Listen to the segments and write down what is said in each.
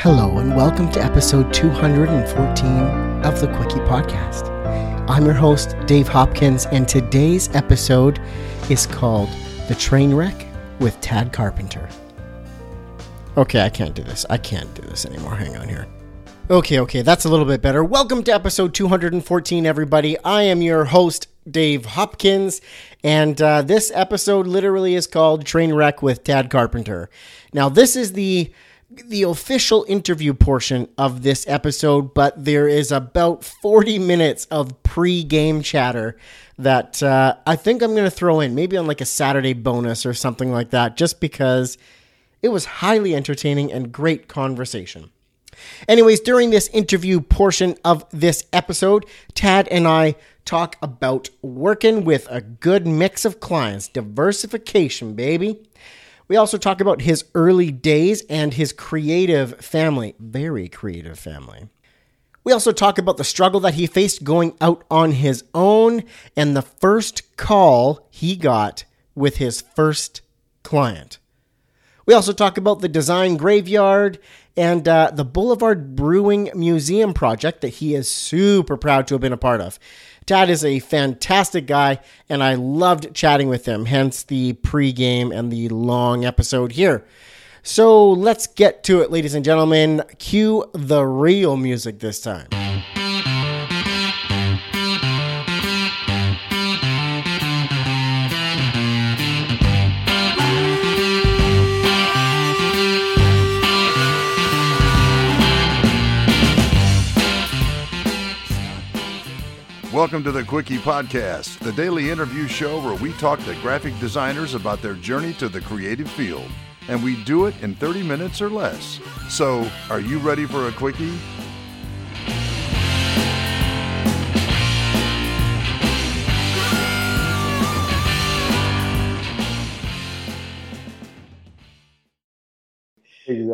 Hello, and welcome to episode 214 of the Quickie Podcast. I'm your host, Dave Hopkins, and today's episode is called The Train Wreck with Tad Carpenter. Okay, I can't do this. I can't do this anymore. Hang on here. Okay, okay, that's a little bit better. Welcome to episode 214, everybody. I am your host, Dave Hopkins, and uh, this episode literally is called Train Wreck with Tad Carpenter. Now, this is the the official interview portion of this episode, but there is about 40 minutes of pre-game chatter that uh, I think I'm going to throw in, maybe on like a Saturday bonus or something like that, just because it was highly entertaining and great conversation. Anyways, during this interview portion of this episode, Tad and I talk about working with a good mix of clients, diversification, baby. We also talk about his early days and his creative family, very creative family. We also talk about the struggle that he faced going out on his own and the first call he got with his first client. We also talk about the design graveyard and uh, the Boulevard Brewing Museum project that he is super proud to have been a part of. Tad is a fantastic guy, and I loved chatting with him, hence the pregame and the long episode here. So let's get to it, ladies and gentlemen. Cue the real music this time. Welcome to the Quickie Podcast, the daily interview show where we talk to graphic designers about their journey to the creative field. And we do it in 30 minutes or less. So, are you ready for a Quickie?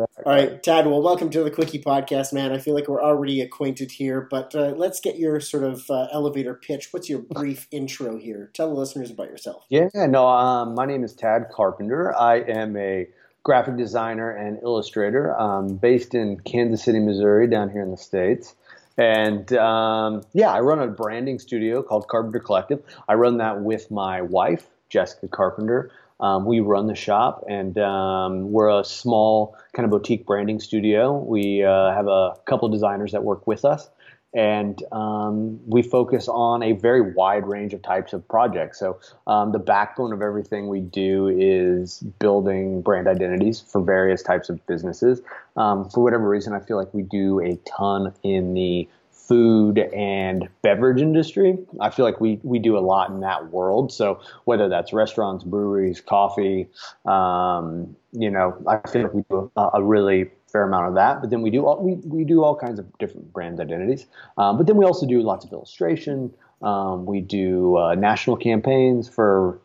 All right, Tad. Well, welcome to the Quickie Podcast, man. I feel like we're already acquainted here, but uh, let's get your sort of uh, elevator pitch. What's your brief intro here? Tell the listeners about yourself. Yeah, no. Um, my name is Tad Carpenter. I am a graphic designer and illustrator um, based in Kansas City, Missouri, down here in the states. And um, yeah, I run a branding studio called Carpenter Collective. I run that with my wife, Jessica Carpenter. Um, we run the shop, and um, we're a small kind of boutique branding studio. We uh, have a couple designers that work with us, and um, we focus on a very wide range of types of projects. So um, the backbone of everything we do is building brand identities for various types of businesses. Um, for whatever reason, I feel like we do a ton in the food and beverage industry. I feel like we we do a lot in that world. So whether that's restaurants, breweries, coffee, um, you know, I feel like we do a, a, really fair amount of that. But then we do all, we we do all kinds of different brand identities. Um, but then we also do lots of illustration. Um, we do uh, national campaigns for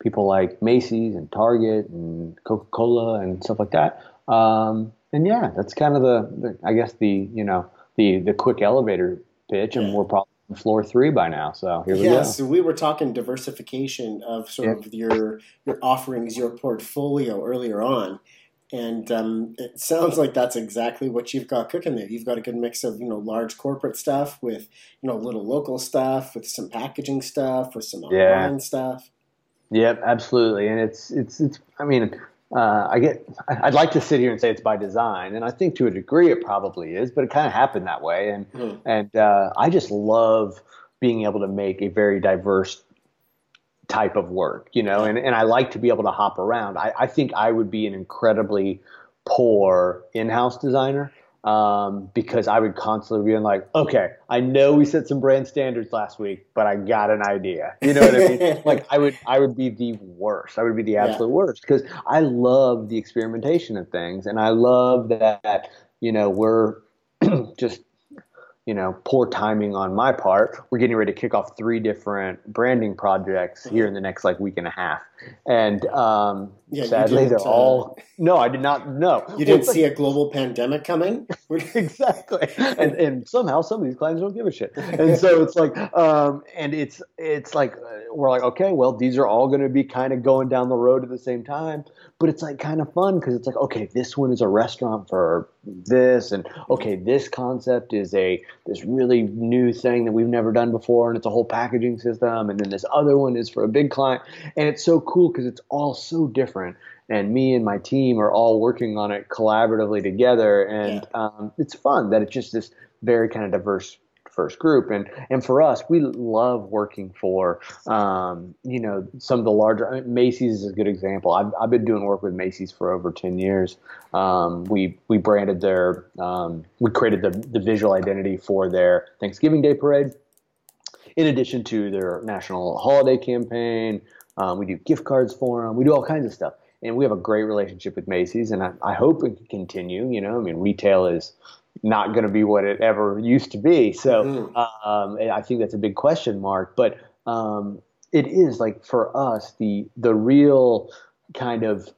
people like Macy's and Target and Coca Cola and stuff like that. Um, and yeah, that's kind of the, the I guess the you know the the quick elevator pitch, and we're probably on floor three by now. So here we yeah, go. so we were talking diversification of sort yeah. of your your offerings, your portfolio earlier on. And um, it sounds like that's exactly what you've got cooking there. You've got a good mix of you know large corporate stuff with you know little local stuff, with some packaging stuff, with some online yeah. stuff. Yep, absolutely. And it's it's it's. I mean, uh, I get, I'd like to sit here and say it's by design, and I think to a degree it probably is, but it kind of happened that way. And mm. and uh, I just love being able to make a very diverse type of work, you know, and, and I like to be able to hop around. I, I think I would be an incredibly poor in-house designer um, because I would constantly be like, okay, I know we set some brand standards last week, but I got an idea. You know what I mean? like I would, I would be the worst. I would be the absolute yeah. worst because I love the experimentation of things, and I love that you know we're just you know, poor timing on my part. We're getting ready to kick off three different branding projects here in the next like week and a half, and um, Yeah, Sadly, they're uh, all. No, I did not. No, you didn't see a global pandemic coming. exactly, and and somehow some of these clients don't give a shit, and so it's like, um, and it's it's like uh, we're like, okay, well, these are all going to be kind of going down the road at the same time, but it's like kind of fun because it's like, okay, this one is a restaurant for this, and okay, this concept is a this really new thing that we've never done before, and it's a whole packaging system, and then this other one is for a big client, and it's so cool because it's all so different and me and my team are all working on it collaboratively together and yeah. um, it's fun that it's just this very kind of diverse first group. And and for us, we love working for um, you know some of the larger. I mean, Macy's is a good example. I've I've been doing work with Macy's for over ten years. Um, we we branded their um, we created the the visual identity for their Thanksgiving Day parade. In addition to their national holiday campaign, um, we do gift cards for them. We do all kinds of stuff and we have a great relationship with Macy's, and I, I, hope it can continue. You know, I mean, retail is not going to be what it ever used to be. So mm-hmm. um, I think that's a big question mark. But um, it is like for us the the real kind of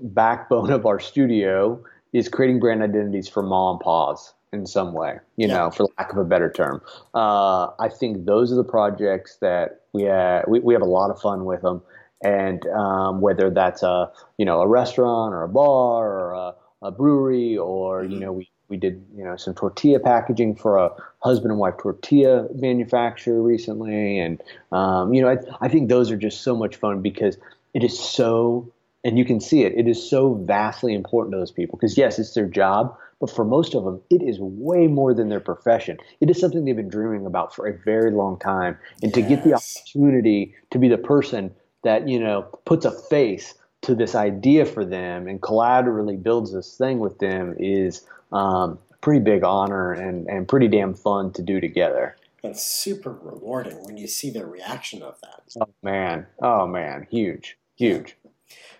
backbone of our studio is creating brand identities for mom and pa's in some way, you yeah. know, for lack of a better term. Uh, I think those are the projects that we, have, we, we have a lot of fun with them. And um, whether that's a, you know, a restaurant or a bar or a, a brewery or, mm-hmm. you know, we we did you know some tortilla packaging for a husband and wife tortilla manufacturer recently and um, you know I, I think those are just so much fun because it is so and you can see it it is so vastly important to those people because yes it's their job but for most of them it is way more than their profession it is something they've been dreaming about for a very long time and yes. to get the opportunity to be the person that you know puts a face to this idea for them and collaterally builds this thing with them is um, pretty big honor and, and pretty damn fun to do together. It's super rewarding when you see the reaction of that. Oh man, oh man, huge, huge.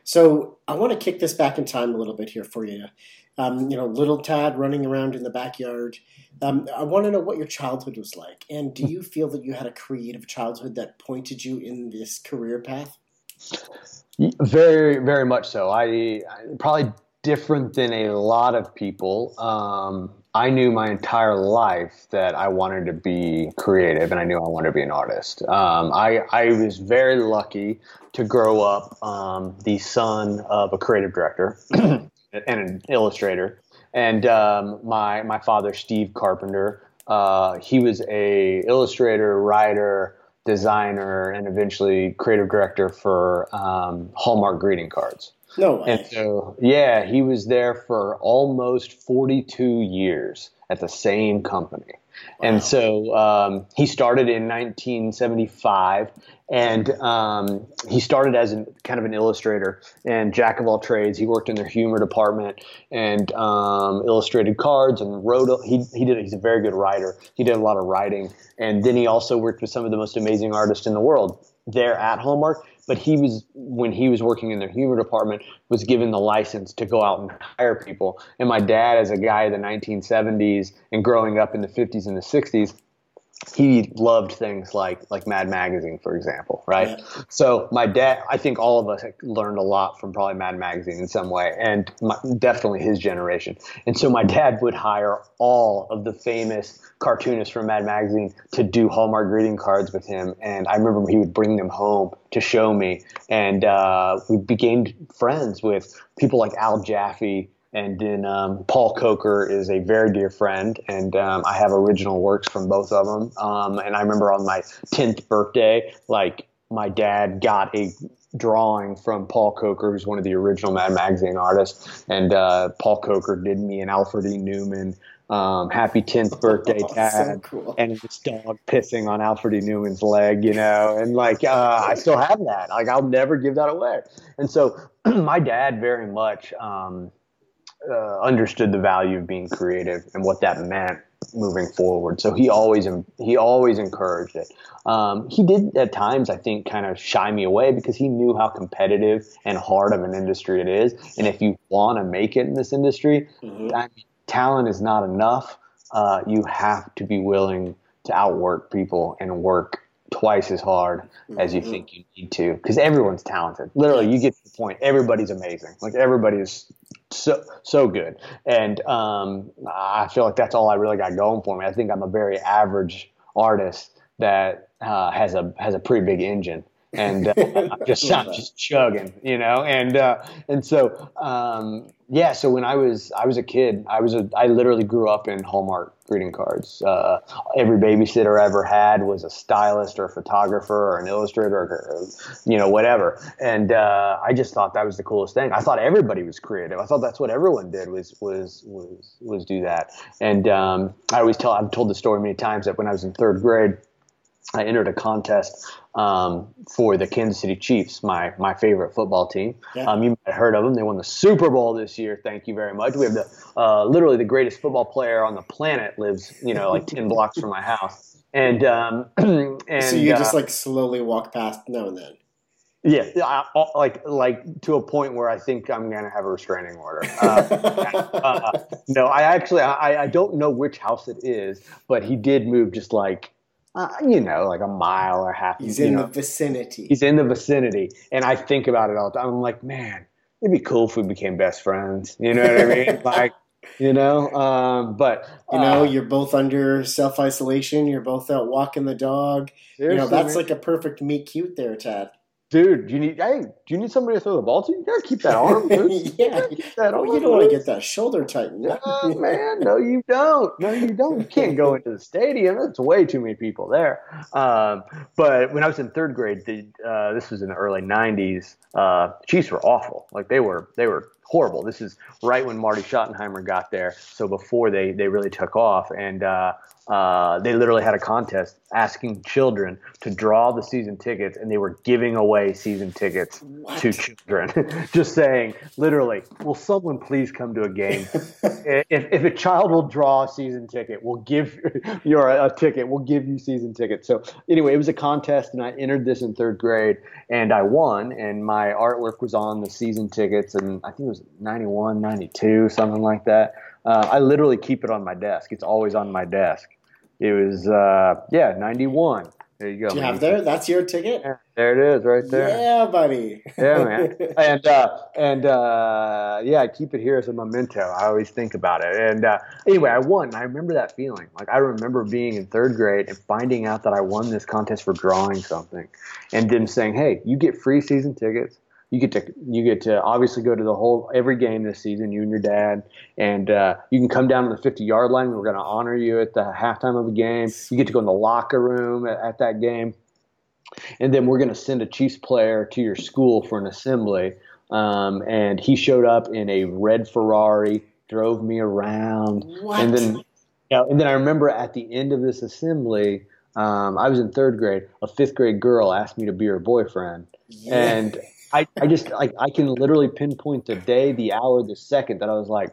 So I want to kick this back in time a little bit here for you. Um, you know, little Tad running around in the backyard. Um, I want to know what your childhood was like, and do you feel that you had a creative childhood that pointed you in this career path? Very, very much so. I, I probably different than a lot of people. Um, I knew my entire life that I wanted to be creative and I knew I wanted to be an artist. Um, I, I was very lucky to grow up um, the son of a creative director and an illustrator. And um, my, my father, Steve Carpenter, uh, he was a illustrator, writer, designer, and eventually creative director for um, Hallmark greeting cards. No way. And so, yeah, he was there for almost 42 years at the same company. Wow. And so um, he started in 1975, and um, he started as an, kind of an illustrator and jack of all trades. He worked in their humor department and um, illustrated cards and wrote. He he did. He's a very good writer. He did a lot of writing, and then he also worked with some of the most amazing artists in the world there at Hallmark but he was when he was working in their humor department was given the license to go out and hire people. And my dad as a guy in the 1970s and growing up in the 50s and the 60s he loved things like like Mad Magazine, for example, right? Yeah. So my dad, I think all of us learned a lot from probably Mad Magazine in some way, and my, definitely his generation. And so my dad would hire all of the famous cartoonists from Mad Magazine to do Hallmark greeting cards with him, and I remember he would bring them home to show me, and uh, we became friends with people like Al Jaffee and then um, Paul Coker is a very dear friend, and um, I have original works from both of them. Um, and I remember on my 10th birthday, like my dad got a drawing from Paul Coker, who's one of the original Mad Magazine artists, and uh, Paul Coker did me an Alfred E. Neuman Um, happy 10th birthday, Tad. So cool. And this dog pissing on Alfred E. neuman's leg, you know, and like, uh, I still have that. Like, I'll never give that away. And so, my dad very much, um, uh, understood the value of being creative and what that meant moving forward. So he always he always encouraged it. Um, he did at times, I think, kind of shy me away because he knew how competitive and hard of an industry it is. And if you want to make it in this industry, mm-hmm. I mean, talent is not enough. Uh, you have to be willing to outwork people and work twice as hard as you mm-hmm. think you need to because everyone's talented. Literally, you get to the point. Everybody's amazing. Like everybody is so so good, and um, I feel like that's all I really got going for me. I think I'm a very average artist that uh, has a has a pretty big engine and uh, I'm just I'm just chugging, you know, and uh, and so um, yeah. So when I was I was a kid, I was a I literally grew up in Hallmark greeting cards. Uh, every babysitter I ever had was a stylist or a photographer or an illustrator or, or you know whatever, and uh, I just thought that was the coolest thing. I thought everybody was creative. I thought that's what everyone did was was was was do that. And um, I always tell I've told the story many times that when I was in third grade. I entered a contest um, for the Kansas City Chiefs, my my favorite football team. Yeah. Um, you might have heard of them. They won the Super Bowl this year. Thank you very much. We have the uh, literally the greatest football player on the planet lives, you know, like ten blocks from my house. And um, and so you uh, just like slowly walk past now and then. Yeah, I, like like to a point where I think I'm gonna have a restraining order. Uh, uh, no, I actually I, I don't know which house it is, but he did move just like uh, you know, like a mile or half. He's in know, the vicinity. He's in the vicinity, and I think about it all the time. I'm like, man, it'd be cool if we became best friends. You know what I mean? like, you know, um, but you know, uh, you're both under self isolation. You're both out walking the dog. You know, that's man. like a perfect meet cute there, Tad dude, do you need hey, do you need somebody to throw the ball to? You gotta keep that arm, dude. yeah, you, that arm, you don't want to get that shoulder tightened. no, man, no, you don't. No, you don't. You can't go into the stadium. That's way too many people there. Um, but when I was in third grade, the, uh, this was in the early '90s. Uh, Chiefs were awful. Like they were, they were horrible. This is right when Marty Schottenheimer got there, so before they they really took off, and uh, uh, they literally had a contest asking children to draw the season tickets, and they were giving away season tickets what? to children. Just saying, literally, will someone please come to a game? if, if a child will draw a season ticket, we'll give you a, a ticket. We'll give you season tickets. So anyway, it was a contest, and I entered this in third grade, and I won. And my artwork was on the season tickets, and I think it was 91, 92, something like that. Uh, I literally keep it on my desk. It's always on my desk. It was uh, yeah, ninety one. There you go. Do you have there? That's your ticket. Yeah, there it is, right there. Yeah, buddy. yeah, man. And uh, and uh, yeah, I keep it here as a memento. I always think about it. And uh, anyway, I won. I remember that feeling. Like I remember being in third grade and finding out that I won this contest for drawing something, and them saying, "Hey, you get free season tickets." You get to you get to obviously go to the whole every game this season. You and your dad, and uh, you can come down to the 50 yard line. We're going to honor you at the halftime of the game. You get to go in the locker room at, at that game, and then we're going to send a Chiefs player to your school for an assembly. Um, and he showed up in a red Ferrari, drove me around, what? and then you know, and then I remember at the end of this assembly. Um, I was in third grade. A fifth grade girl asked me to be her boyfriend, yeah. and I, I just like I can literally pinpoint the day, the hour, the second that I was like,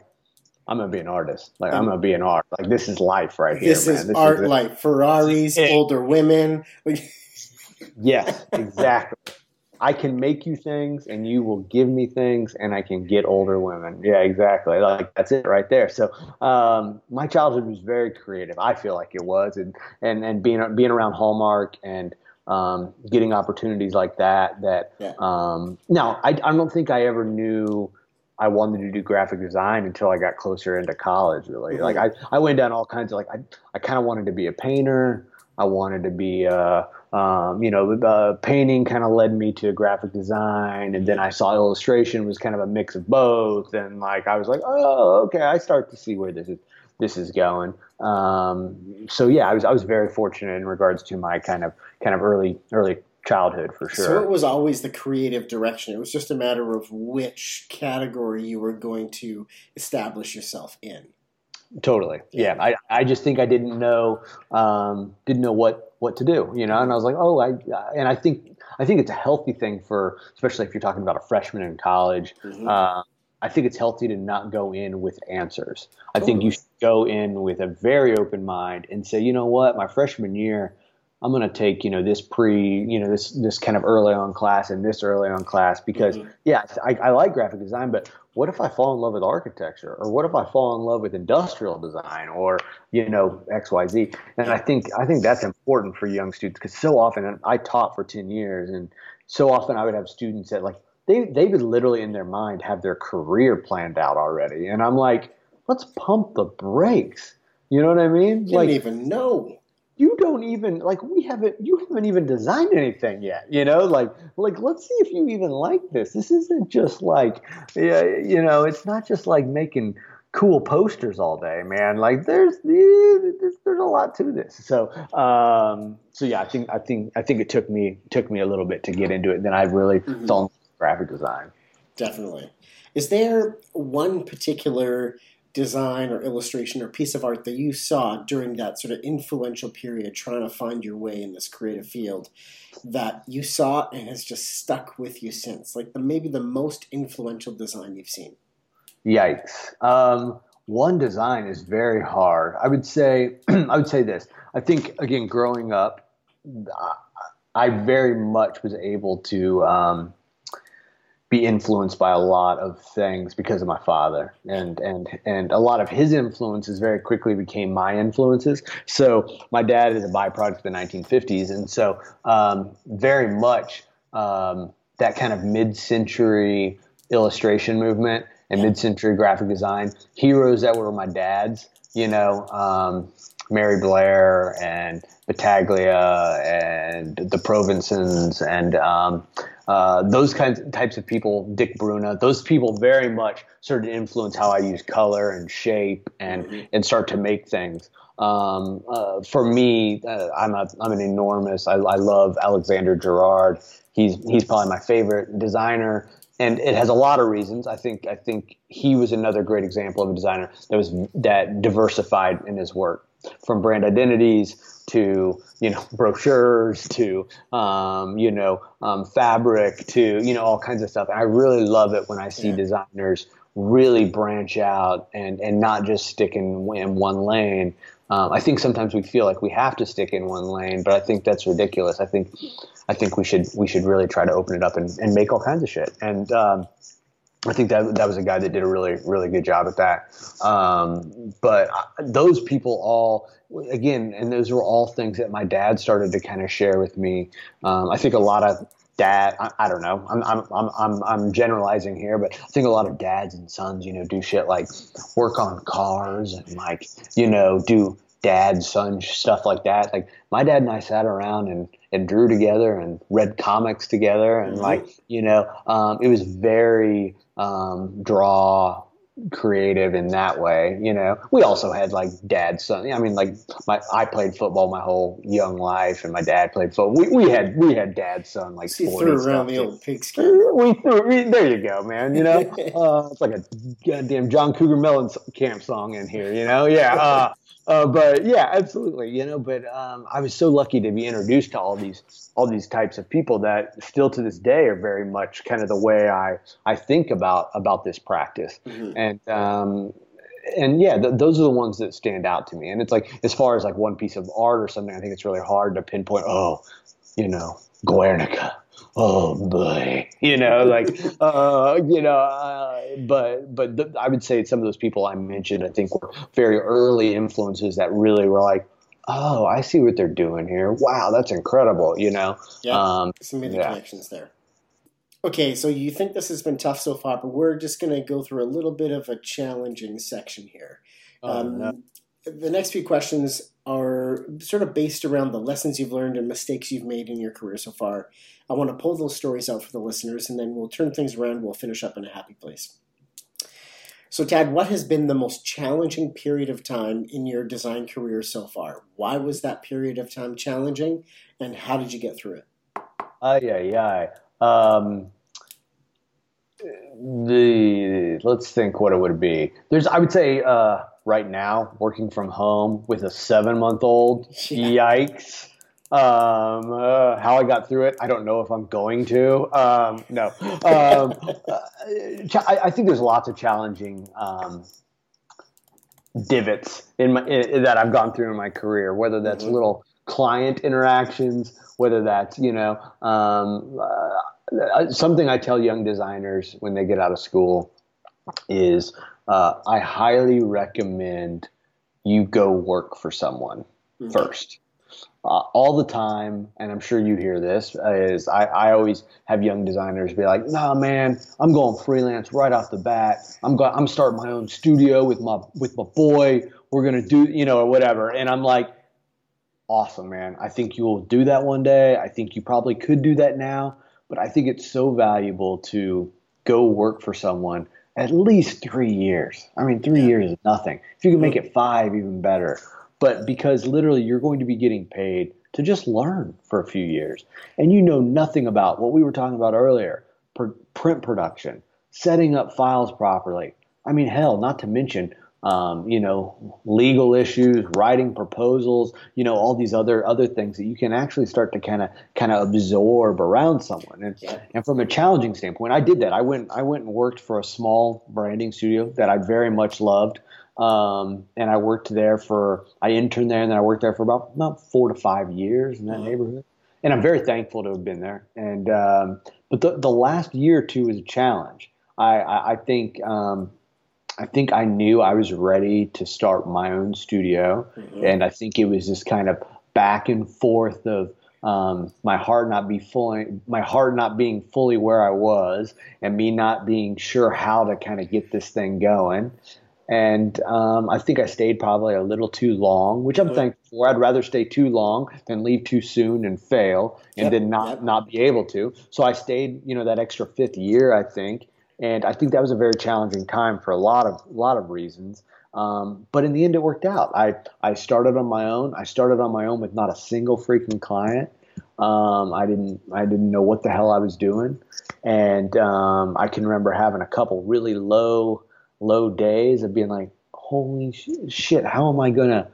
I'm gonna be an artist. Like I'm gonna be an art. Like this is life right here. This man. is this art. Is like Ferraris, older women. yes, exactly. I can make you things, and you will give me things, and I can get older women. Yeah, exactly. Like that's it right there. So um, my childhood was very creative. I feel like it was, and and and being being around Hallmark and um, getting opportunities like that. That yeah. um, now I, I don't think I ever knew I wanted to do graphic design until I got closer into college. Really, mm-hmm. like I, I went down all kinds of like I, I kind of wanted to be a painter. I wanted to be a um, you know, uh, painting kind of led me to graphic design, and then I saw illustration was kind of a mix of both, and like I was like, oh, okay, I start to see where this is this is going. Um, so yeah, I was I was very fortunate in regards to my kind of kind of early early childhood for sure. So it was always the creative direction. It was just a matter of which category you were going to establish yourself in. Totally. Yeah. I, I just think I didn't know um, didn't know what what to do, you know, and I was like, oh, I and I think I think it's a healthy thing for especially if you're talking about a freshman in college. Mm-hmm. Uh, I think it's healthy to not go in with answers. I think you should go in with a very open mind and say, you know what, my freshman year, I'm going to take, you know, this pre, you know, this this kind of early on class and this early on class because, mm-hmm. yeah, I, I like graphic design, but what if I fall in love with architecture, or what if I fall in love with industrial design, or you know, X, Y, Z? And I think I think that's important for young students because so often I taught for ten years, and so often I would have students that like they they would literally in their mind have their career planned out already, and I'm like, let's pump the brakes. You know what I mean? You like, didn't even know you don't even like we haven't you haven't even designed anything yet you know like like let's see if you even like this this isn't just like yeah, you know it's not just like making cool posters all day man like there's there's, there's a lot to this so um so yeah i think i think i think it took me took me a little bit to get into it then i really mm-hmm. fell graphic design. Definitely. Is there one particular design or illustration or piece of art that you saw during that sort of influential period trying to find your way in this creative field that you saw and has just stuck with you since? Like the maybe the most influential design you've seen? Yikes. Um, one design is very hard. I would say i would say this. I think again growing up i very much was able to um, be influenced by a lot of things because of my father. And and and a lot of his influences very quickly became my influences. So my dad is a byproduct of the 1950s and so um, very much um, that kind of mid-century illustration movement and mid-century graphic design heroes that were my dad's you know um, Mary Blair and Battaglia and the Provensens and um, uh, those kinds types of people, Dick Bruna, those people very much started to influence how I use color and shape and mm-hmm. and start to make things. Um, uh, for me, uh, I'm a I'm an enormous. I, I love Alexander Girard. He's he's probably my favorite designer and it has a lot of reasons. I think I think he was another great example of a designer that was that diversified in his work from brand identities to you know brochures to um, you know um, fabric to you know all kinds of stuff. And I really love it when I see yeah. designers really branch out and and not just stick in, in one lane. Um, I think sometimes we feel like we have to stick in one lane, but I think that's ridiculous. I think I think we should we should really try to open it up and, and make all kinds of shit. And um, I think that that was a guy that did a really really good job at that. Um, but those people all again, and those were all things that my dad started to kind of share with me. Um, I think a lot of dad, I, I, don't know, I'm, I'm I'm I'm I'm generalizing here, but I think a lot of dads and sons, you know, do shit like work on cars and like you know do dad son stuff like that. Like my dad and I sat around and and drew together and read comics together and mm-hmm. like you know um, it was very um, draw creative in that way. You know, we also had like dad son. I mean, like my I played football my whole young life, and my dad played football. We, we had we had dad son like so threw around the old pigskin. We threw. We, there you go, man. You know, uh, it's like a goddamn John Cougar Mellencamp song in here. You know, yeah. Uh, uh, but yeah, absolutely. You know, but um, I was so lucky to be introduced to all these all these types of people that still to this day are very much kind of the way I I think about about this practice. Mm-hmm. And um, and yeah, th- those are the ones that stand out to me. And it's like as far as like one piece of art or something, I think it's really hard to pinpoint. Oh, you know, Guernica oh boy, you know, like, uh, you know, uh, but but the, I would say some of those people I mentioned, I think, were very early influences that really were like, oh, I see what they're doing here. Wow, that's incredible. You know, yeah, um, some of the yeah. connections there. Okay, so you think this has been tough so far, but we're just going to go through a little bit of a challenging section here. Um, no. The next few questions are sort of based around the lessons you've learned and mistakes you've made in your career so far. I want to pull those stories out for the listeners, and then we'll turn things around. We'll finish up in a happy place. So, Tad, what has been the most challenging period of time in your design career so far? Why was that period of time challenging, and how did you get through it? Aye, aye, aye. Um, the let's think what it would be. There's, I would say, uh, right now, working from home with a seven-month-old. Yeah. Yikes! Um, uh, how I got through it, I don't know if I'm going to. Um, no, um, uh, I, I, think there's lots of challenging um, divots in my in, that I've gone through in my career. Whether that's mm-hmm. little client interactions, whether that's you know um, uh, something I tell young designers when they get out of school is uh, I highly recommend you go work for someone mm-hmm. first. Uh, all the time, and I'm sure you hear this, is I, I always have young designers be like, "Nah, man, I'm going freelance right off the bat. I'm going, I'm starting my own studio with my with my boy. We're gonna do, you know, or whatever." And I'm like, "Awesome, man. I think you will do that one day. I think you probably could do that now, but I think it's so valuable to go work for someone at least three years. I mean, three years is nothing. If you can make it five, even better. But because literally you're going to be getting paid to just learn for a few years, and you know nothing about what we were talking about earlier print production, setting up files properly. I mean, hell, not to mention um, you know, legal issues, writing proposals, you know, all these other other things that you can actually start to kind of kind of absorb around someone. And yeah. and from a challenging standpoint, I did that. I went I went and worked for a small branding studio that I very much loved. Um, and I worked there for I interned there, and then I worked there for about about four to five years in that mm-hmm. neighborhood. And I'm very thankful to have been there. And um, but the the last year or two was a challenge. I I, I think. I think I knew I was ready to start my own studio, mm-hmm. and I think it was just kind of back and forth of um, my heart not be fully, my heart not being fully where I was, and me not being sure how to kind of get this thing going. And um, I think I stayed probably a little too long, which I'm mm-hmm. thankful for. I'd rather stay too long than leave too soon and fail, and yep, then not yep. not be able to. So I stayed, you know, that extra fifth year, I think, and I think that was a very challenging time for a lot of lot of reasons. Um, but in the end, it worked out. I I started on my own. I started on my own with not a single freaking client. Um, I didn't I didn't know what the hell I was doing, and um, I can remember having a couple really low low days of being like, holy shit, how am I gonna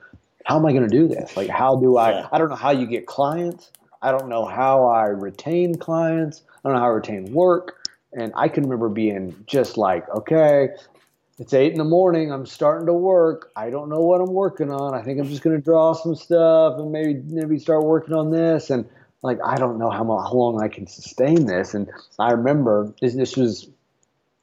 how am I gonna do this? Like, how do I? I don't know how you get clients. I don't know how I retain clients. I don't know how I retain work. And I can remember being just like, okay, it's eight in the morning. I'm starting to work. I don't know what I'm working on. I think I'm just going to draw some stuff and maybe maybe start working on this. And like, I don't know how, how long I can sustain this. And I remember this, this was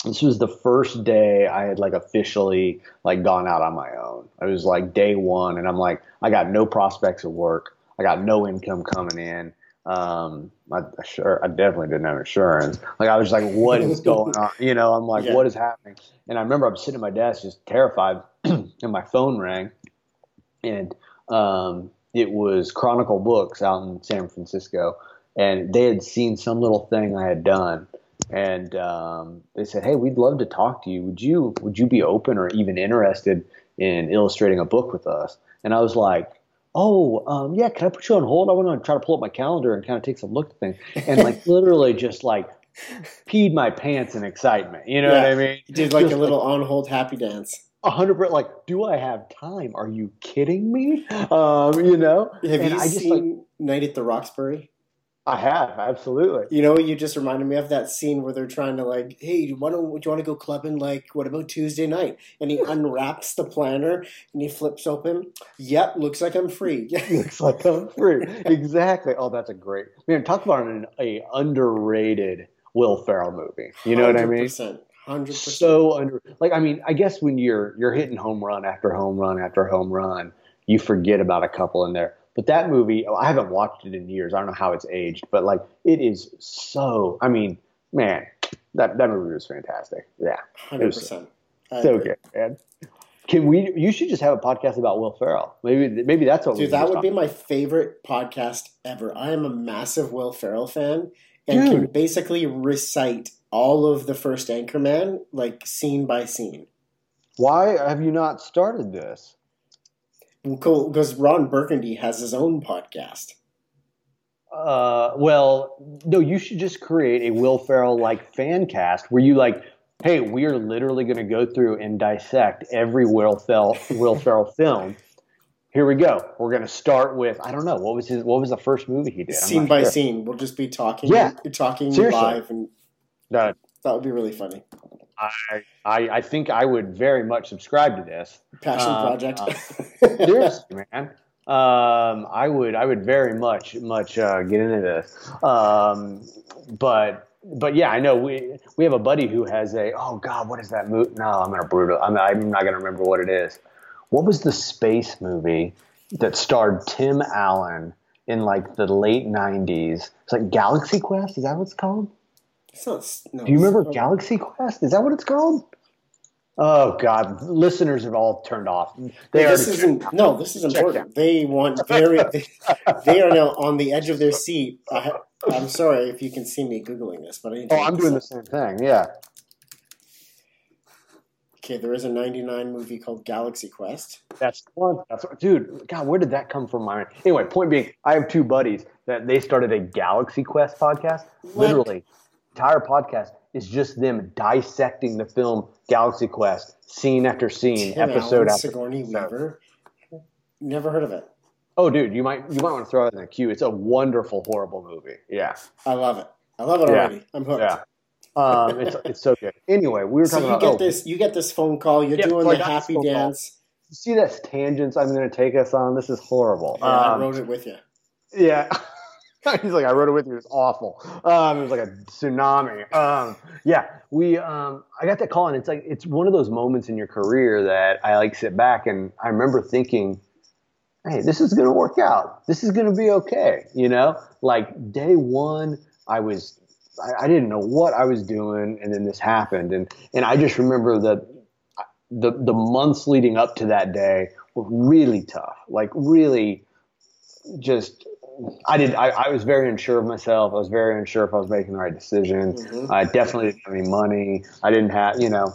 this was the first day I had like officially like gone out on my own. It was like day one, and I'm like, I got no prospects of work. I got no income coming in. Um, I sure I definitely didn't have insurance. Like I was like, what is going on? You know, I'm like, yeah. what is happening? And I remember I'm sitting at my desk just terrified, and my phone rang, and um, it was Chronicle Books out in San Francisco, and they had seen some little thing I had done, and um, they said, hey, we'd love to talk to you. Would you would you be open or even interested in illustrating a book with us? And I was like oh, um, yeah, can I put you on hold? I want to try to pull up my calendar and kind of take some look at things. And like literally just like peed my pants in excitement. You know yeah. what I mean? You did like just a little like, on hold happy dance. A hundred percent. Like, do I have time? Are you kidding me? Um, you know? Have and you I seen like, Night at the Roxbury? I have absolutely. You know what you just reminded me of that scene where they're trying to like, hey, why don't do you want to go clubbing? Like, what about Tuesday night? And he unwraps the planner and he flips open. Yep, looks like I'm free. looks like I'm free. exactly. Oh, that's a great man. Talk about an a underrated Will Ferrell movie. You know what I mean? Hundred percent. So under like I mean I guess when you're you're hitting home run after home run after home run, you forget about a couple in there but that movie, oh, I haven't watched it in years. I don't know how it's aged, but like it is so. I mean, man, that that movie was fantastic. Yeah, hundred percent. So good, man. Can we? You should just have a podcast about Will Ferrell. Maybe maybe that's what. Dude, that would be my favorite podcast ever. I am a massive Will Ferrell fan, and Dude. can basically recite all of the first Anchorman like scene by scene. Why have you not started this? Because Ron Burgundy has his own podcast. Uh, well, no, you should just create a Will Ferrell like fan cast where you like, hey, we are literally going to go through and dissect every Will Ferrell Will Ferrell film. Here we go. We're going to start with I don't know what was his what was the first movie he did. Scene by sure. scene. We'll just be talking. Yeah, talking Seriously. live, and no, that would be really funny. I, I, I think I would very much subscribe to this passion uh, project. uh, seriously, man. Um, I would, I would very much, much uh, get into this. Um, but, but yeah, I know we we have a buddy who has a. Oh God, what is that movie? No, I'm gonna brutal. I'm, I'm not gonna remember what it is. What was the space movie that starred Tim Allen in like the late '90s? It's like Galaxy Quest. Is that what it's called? It's not, no, Do you remember Galaxy Quest? Is that what it's called? Oh God, listeners have all turned off. They this already- isn't no. This is important. They want very. They, they are now on the edge of their seat. I, I'm sorry if you can see me googling this, but I oh, I'm this doing the same thing. Yeah. Okay, there is a '99 movie called Galaxy Quest. That's the one. That's what, dude. God, where did that come from? My anyway. Point being, I have two buddies that they started a Galaxy Quest podcast. What? Literally, entire podcast is just them dissecting the film Galaxy Quest, scene after scene, Tim episode Allen, after. Sigourney episode. Weaver. Never heard of it. Oh, dude, you might you might want to throw it in the queue. It's a wonderful, horrible movie. Yeah, I love it. I love it Yeah. already. I'm hooked. yeah. Um, it's it's so good. Anyway, we were So talking you about get oh, this. You get this phone call. You're Yeah, doing the this happy phone call. see that tangents I'm going to take us on. This is horrible. Yeah, I Um, wrote it with you. Yeah. He's like, I wrote it with you. It's awful. Um, it was like a tsunami. Um, yeah, we. Um, I got that call, and it's like it's one of those moments in your career that I like sit back and I remember thinking, "Hey, this is to work out. This is to be okay." You know, like day one, I was, I, I didn't know what I was doing, and then this happened, and and I just remember that the the months leading up to that day were really tough. Like really, just I did. I, I was very unsure of myself. I was very unsure if I was making the right decision. Mhm. I definitely didn't have any money. I didn't have, you know,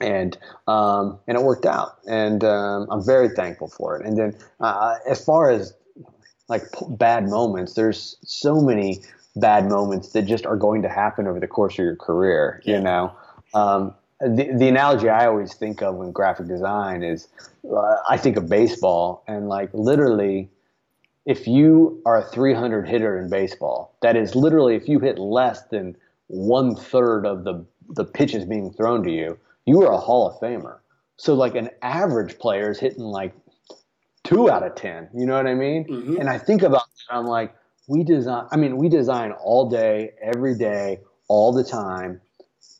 and um, and it worked out, and um, I'm very thankful for it. And then uh, as far as like p- bad moments, there's so many bad moments that just are going to happen over the course of your career. Yeah. You know, um, the the analogy I always think of when graphic design is uh, I think of baseball and like literally if you are a 300 hitter in baseball, that is literally if you hit less than one third of the the pitches being thrown to you, you are a Hall of Famer. So like an average player is hitting like two out of ten. You know what I mean? Mhm. And I think about that, I'm like, we design. I mean, we design all day, every day, all the time,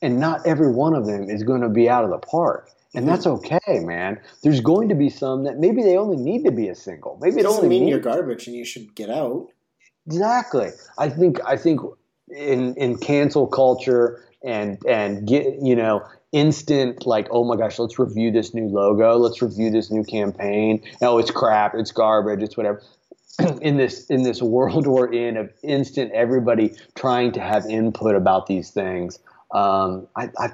and not every one of them is going to be out of the park. And that's okay, man. There's going to be some that maybe they only need to be a single. Maybe It it doesn't only mean needs you're garbage and you should get out. Exactly. I think I think in in cancel culture and and get you know instant like oh my gosh let's review this new logo let's review this new campaign oh it's crap it's garbage it's whatever in this in this world we're in of instant everybody trying to have input about these things um, I, I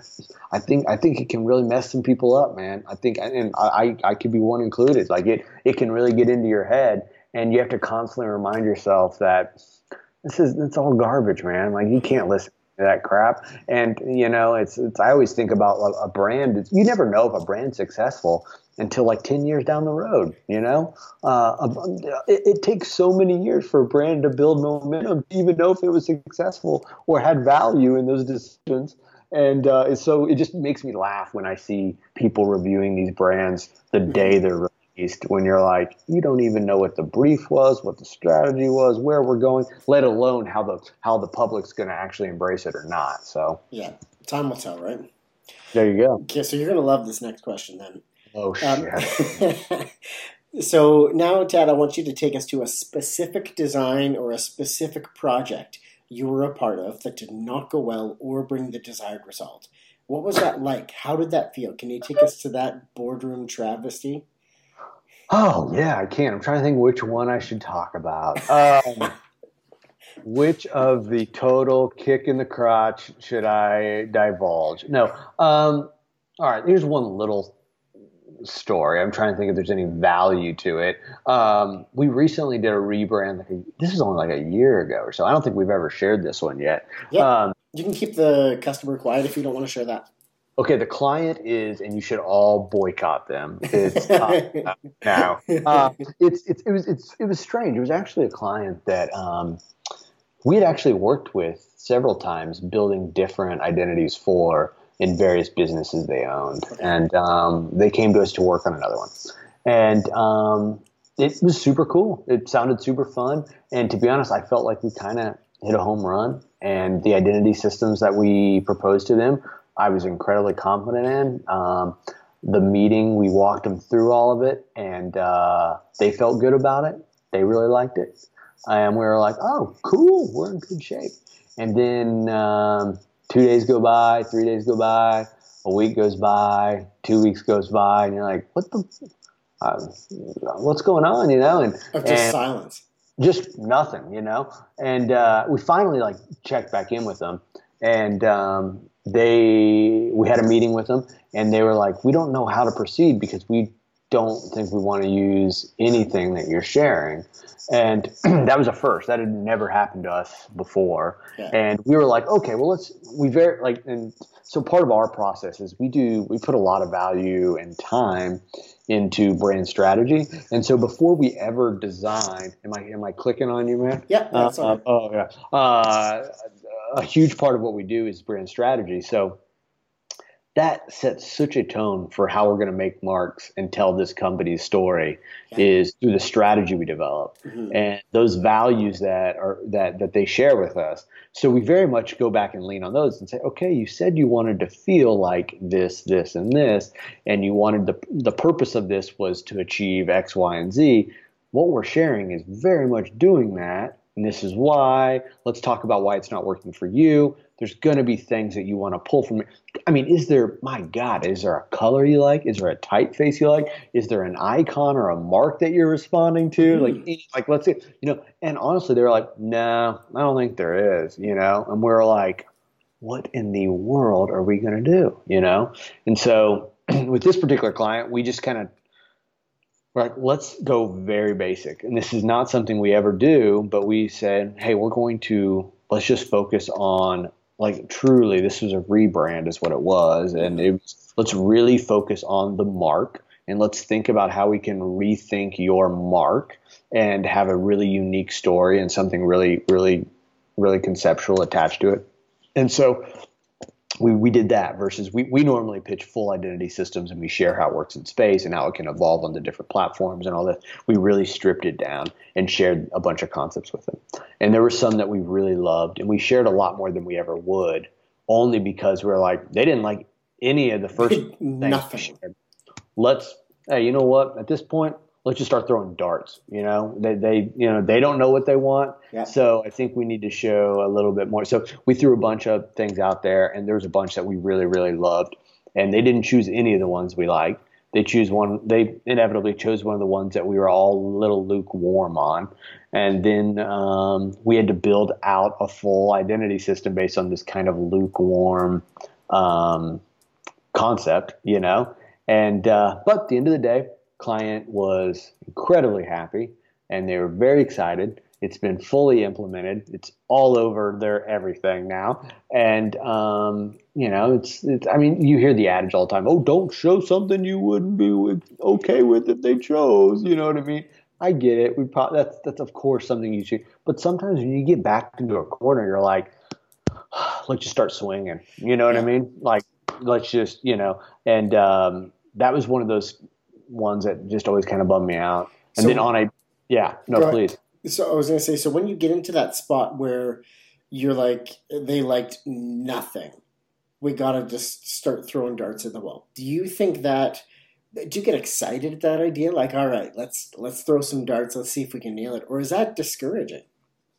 I think I think it can really mess some people up man I think and I I could be one included like it it can really get into your head and you have to constantly remind yourself that this is it's all garbage, man. Like you can't listen to that crap. And you know, it's it's. I always think about a, a brand. You never know if a brand's successful until like ten years down the road. You know, uh, it, it takes so many years for a brand to build momentum, to even know if it was successful or had value in those decisions. And uh, so it just makes me laugh when I see people reviewing these brands the day they're released. When you're like, you don't even know what the brief was, what the strategy was, where we're going, let alone how the how the public's going to actually embrace it or not. So Yeah, time will tell, right? there you go. Okay, so you're gonna love this next question then. Oh shit. Um, so now, Tad, I want you to take us to a specific design or a specific project you were a part of that did not go well or bring the desired result. What was that like? How did that feel? Can you take us to that boardroom travesty? Oh yeah, I can. I'm trying to think which one I should talk about. Um, which of the total kick in the crotch should I divulge? No. Um, all right. Here's one little story. I'm trying to think if there's any value to it. Um, we recently did a rebrand. Like a, this is only like a year ago or so. I don't think we've ever shared this one yet. Yeah. Um, You can keep the customer quiet if you don't want to share that. okay, the client is, and you should all boycott them. It's uh, now. Uh, it's, it's it was it's it was strange. It was actually a client that um, we had actually worked with several times, building different identities for in various businesses they owned, and um, they came to us to work on another one. And um, it was super cool. It sounded super fun, and to be honest, I felt like we kind of hit a home run. And the identity systems that we proposed to them, I was incredibly confident in. Um, the meeting, we walked them through all of it, and uh, they felt good about it. They really liked it, and we were like, "Oh, cool, we're in good shape." And then um, two days go by, three days go by, a week goes by, two weeks goes by, and you're like, "What the? Uh, what's going on?" You know, and of just silence. Just nothing, you know. And uh, we finally like checked back in with them, and um, they we had a meeting with them, and they were like, "We don't know how to proceed because we don't think we want to use anything that you're sharing." And that was a first. That had never happened to us before. Yeah. And we were like, okay, well, let's, we very, like, and so part of our process is we do, we put a lot of value and time into brand strategy. And so before we ever design, am I, am I clicking on you, man? Yeah, Uh, right. oh, yeah. Uh, a huge part of what we do is brand strategy. So that sets such a tone for how we're going to make marks and tell this company's story Yeah. is through the strategy we develop Mhm. and those values that are that that they share with us. So we very much go back and lean on those and say okay you said you wanted to feel like this this and this and you wanted the the purpose of this was to achieve x y and z. What we're sharing is very much doing that. And this is why. Let's talk about why it's not working for you there's going to be things that you want to pull from it. I mean is there my god is there a color you like? Is there a typeface you like? Is there an icon or a mark that you're responding to? Mhm. like like let's say you know and honestly they were like no i don't think there is you know? And we're like what in the world are we going to do? You know? And so with this particular client we just kind of like let's go very basic. And this is not something we ever do but we said hey we're going to let's just focus on like truly this was a rebrand is what it was. And it was, let's really focus on the mark and let's think about how we can rethink your mark and have a really unique story and something really really really conceptual attached to it. And so we, we did that versus we, we normally pitch full identity systems and we share how it works in space and how it can evolve on the different platforms and all that. We really stripped it down and shared a bunch of concepts with them. And there were some that we really loved and we shared a lot more than we ever would only because we are like, they didn't like any of the first things Nothing. Let's, hey, you know what? At this point, let's just start throwing darts. You know, they, they, you know, they don't know what they want. Yeah. So I think we need to show a little bit more. So we threw a bunch of things out there, and there was a bunch that we really, really loved, and they didn't choose any of the ones we liked. They choose one. They inevitably chose one of the ones that we were all a little lukewarm on, and then um, we had to build out a full identity system based on this kind of lukewarm um, concept, you know. And uh, but at the end of the day, client was incredibly happy, and they were very excited. It's been fully implemented. It's all over their everything now, and um, you know, it's, it's. I mean, you hear the adage all the time. Oh, don't show something you wouldn't be with, okay with if they chose. You know what I mean? I get it. We pro- that's that's of course something you should. But sometimes when you get back into a corner, you're like, let's just start swinging. You know what I mean? Like, let's just you know. And um, that was one of those ones that just always kind of bum me out. And So- then on a yeah, no, please. So I was to say, so when you get into that spot where you're like, they liked nothing, we got to just start throwing darts at the wall. Do you think that? Do you get excited at that idea? Like, all right, let's let's throw some darts. Let's see if we can nail it. Or is that discouraging?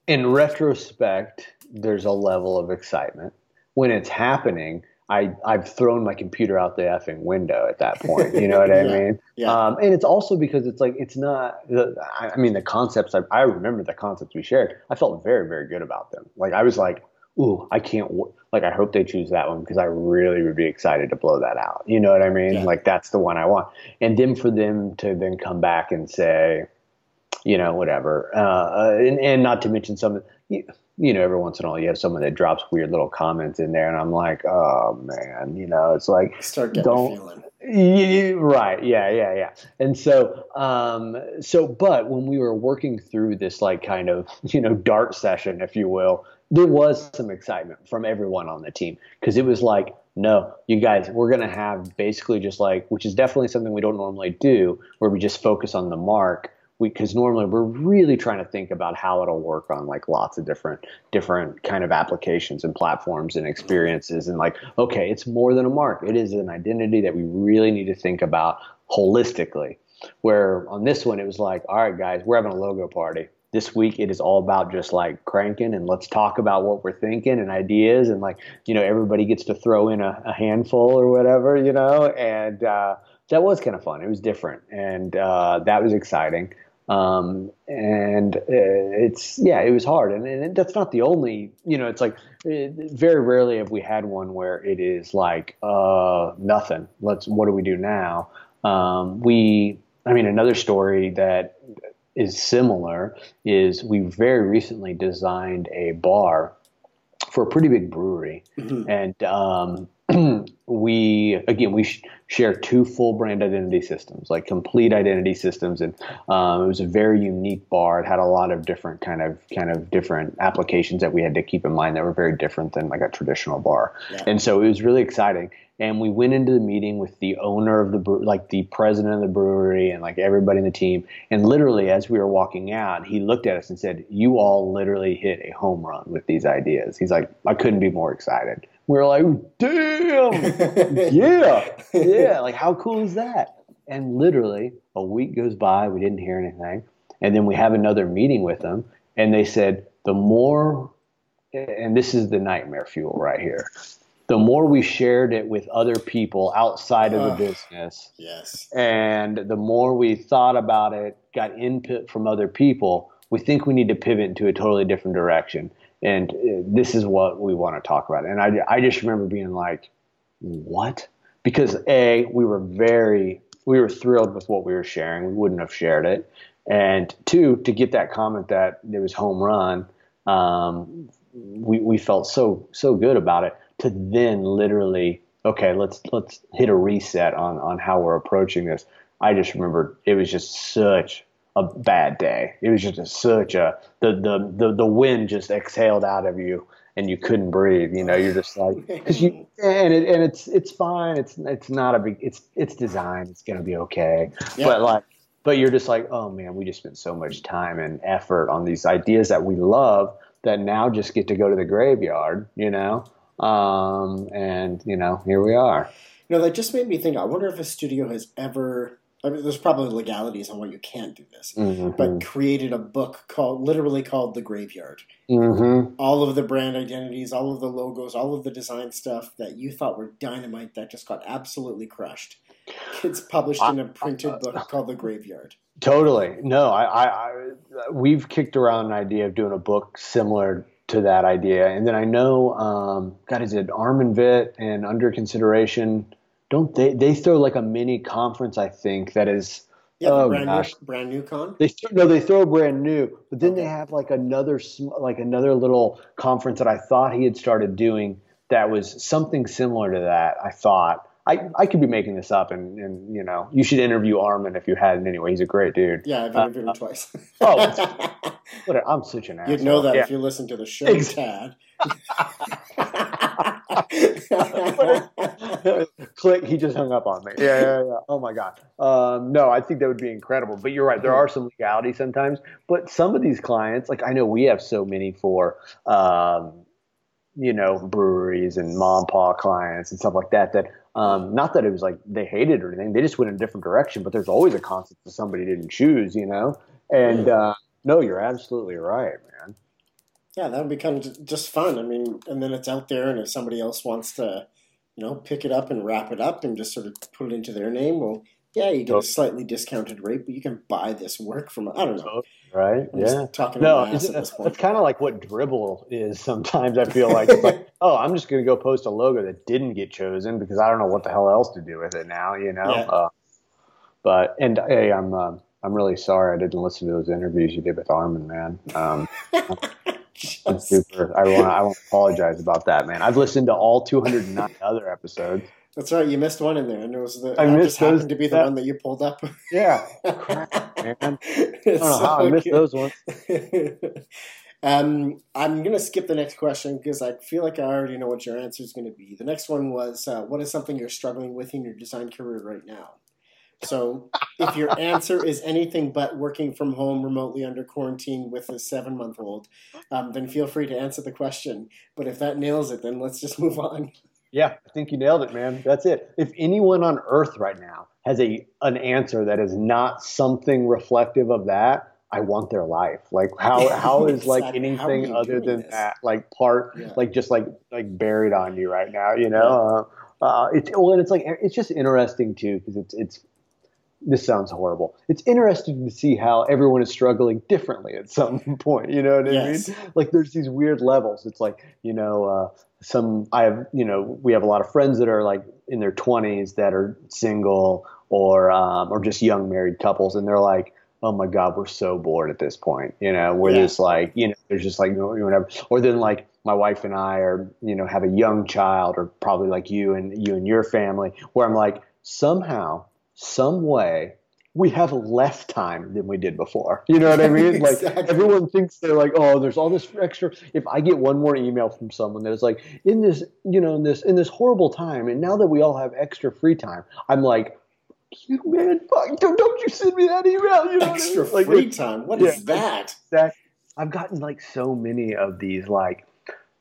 in retrospect, there's a level of excitement. When it's happening, I, I've thrown my computer out the effing window at that point. You know what I mean? yeah. Um, and it's also because it's like, it's not, the, I I mean, the concepts, I, I remember the concepts we shared. I felt very, very good about them. Like, I was like, ooh, I can't, like, I hope they choose that one because I really would be excited to blow that out. You know what I mean? Yeah. Like, that's the one I want. And then for them to then come back and say, you know, whatever. Uh, and, and not to mention some, you, you know, every once in a while you have someone that drops weird little comments in there, and I'm like, oh man, you know, it's like, Start getting Don't- a feeling. y- right, yeah, yeah, yeah. And so, um, so, but when we were working through this, like, kind of, you know, dart session, if you will, there was some excitement from everyone on the team because it was like, no, you guys, we're going to have basically just like, which is definitely something we don't normally do, where we just focus on the mark. Because normally we're really trying to think about how it'll work on like lots of different different kind of applications and platforms and experiences and like okay it's more than a mark. It is an identity that we really need to think about holistically. Where on this one it was like all right guys we're having a logo party. This week it is all about just like cranking and let's talk about what we're thinking and ideas. And like you know everybody gets to throw in a, a handful or whatever you know? And uh, that was kind of fun. It was different. And uh, that was exciting um, and uh, it's yeah, it was hard, and, and that's not the only. You know, it's like it, very rarely have we had one where it is like uh, nothing. Let's what do we do now? Um, we, I mean, another story that is similar is we very recently designed a bar for a pretty big brewery, mm-hmm. and um, we again we sh- share two full brand identity systems like complete identity systems and um, it was a very unique bar. It had a lot of different kind of kind of different applications that we had to keep in mind that were very different than like a traditional bar. Yeah. and so it was really exciting. And we went into the meeting with the owner of the bre- like the president of the brewery and like everybody in the team. And literally as we were walking out he looked at us and said you all literally hit a home run with these ideas. He's like i couldn't be more excited we are like, damn, yeah, yeah. Like, how cool is that? And literally, a week goes by, we didn't hear anything. And then we have another meeting with them, and they said, the more, and this is the nightmare fuel right here. The more we shared it with other people outside of the business, yes, and the more we thought about it, got input from other people, we think we need to pivot into a totally different direction and uh, this is what we want to talk about. And I, I just remember being like, what? Because a, we were very, we were thrilled with what we were sharing. We wouldn't have shared it. And two, to get that comment that it was home run, um, we, we felt so, so good about it to then literally, okay, let's, let's hit a reset on, on how we're approaching this. I just remember it was just such a bad day. It was just a, such a the, the the the wind just exhaled out of you and you couldn't breathe. You know, you're just like because you and it, and it's it's fine. It's it's not a big. It's it's designed. It's gonna be okay. Yeah. But like, but you're just like, oh man, we just spent so much time and effort on these ideas that we love that now just get to go to the graveyard. You know, um, and you know, here we are. You know, that just made me think. I wonder if a studio has ever I mean, there's probably legalities on why you can't do this, mm-hmm. but created a book called, literally called The Graveyard. Mm-hmm. All of the brand identities, all of the logos, all of the design stuff that you thought were dynamite that just got absolutely crushed. Kids published in a printed book called The Graveyard. Totally. No, I, I, I, we've kicked around an idea of doing a book similar to that idea, and then I know, um, God, is it Armin Vit and under consideration? Don't they they throw like a mini conference i think that is yeah, oh, brand gosh. new brand new con. They th- no, they throw a brand new, but then they have like another like another little conference that I thought he had started doing that was something similar to that. I thought I, I could be making this up, and, and you know you should interview Armin if you hadn't anyway. He's a great dude. Yeah, I've interviewed uh, him twice. oh, I'm such an asshole. You'd know that yeah. if you listen to the show, Tad. Click. He just hung up on me. Yeah, yeah, yeah. Oh my god. Um, no, I think that would be incredible. But you're right. There are some legalities sometimes. But some of these clients, like I know we have so many for, um, you know, breweries and mom pa clients and stuff like that. That um, not that it was like they hated or anything. They just went in a different direction. But there's always a concept that somebody didn't choose. You know. And uh, no, you're absolutely right, man. Yeah, that would be kind of just fun. I mean, and then it's out there, and if somebody else wants to you know, pick it up and wrap it up and just sort of put it into their name, well, yeah, you get a slightly discounted rate, but you can buy this work from I don't know. Right? I'm yeah. Talking no, it's, it's kind of like what Dribbble is. Sometimes I feel like it's like, oh, I'm just going to go post a logo that didn't get chosen because I don't know what the hell else to do with it now. You know. Yeah. Uh, but and hey, I'm uh, I'm really sorry I didn't listen to those interviews you did with Armin, man. Um, I'm super. I want. I want to apologize about that, man. I've listened to all 209 other episodes. That's right. You missed one in there, and it was the. I missed just those, happened to be the that, one that you pulled up. Yeah, crap, man. I don't know so how I missed cute. those ones. um, I'm gonna skip the next question because I feel like I already know what your answer is going to be. The next one was, uh, "What is something you're struggling with in your design career right now?" So if your answer is anything but working from home remotely under quarantine with a seven month old, um, then feel free to answer the question. But if that nails it, then let's just move on. Yeah, I think you nailed it, man. That's it. If anyone on earth right now has a an answer that is not something reflective of that, I want their life. Like how how is like. Anything other than this? that like part Yeah. like just like like buried on you right now, you know? Uh, uh, it's well, and it's like it's just interesting too because it's it's this sounds horrible. It's interesting to see how everyone is struggling differently at some point. You know what I Yes. mean? Like there's these weird levels. It's like you know, uh, some I have you know we have a lot of friends that are like in their 20s that are single or um, or just young married couples, and they're like. Oh my God, we're so bored at this point. You know, we're Yeah. just like, you know, there's just like whatever. Or then like my wife and I are, you know, have a young child, or probably like you and you and your family, where I'm like, somehow, some way, we have less time than we did before. You know what I mean? Like everyone thinks they're like, oh, there's all this extra. If I get one more email from someone that's like, in this, you know, in this, in this horrible time, and now that we all have extra free time, I'm like, you man, fuck, don't, don't you send me that email? You know, what I Extra mean? Like, free time. What is yeah. that? that I've gotten like so many of these like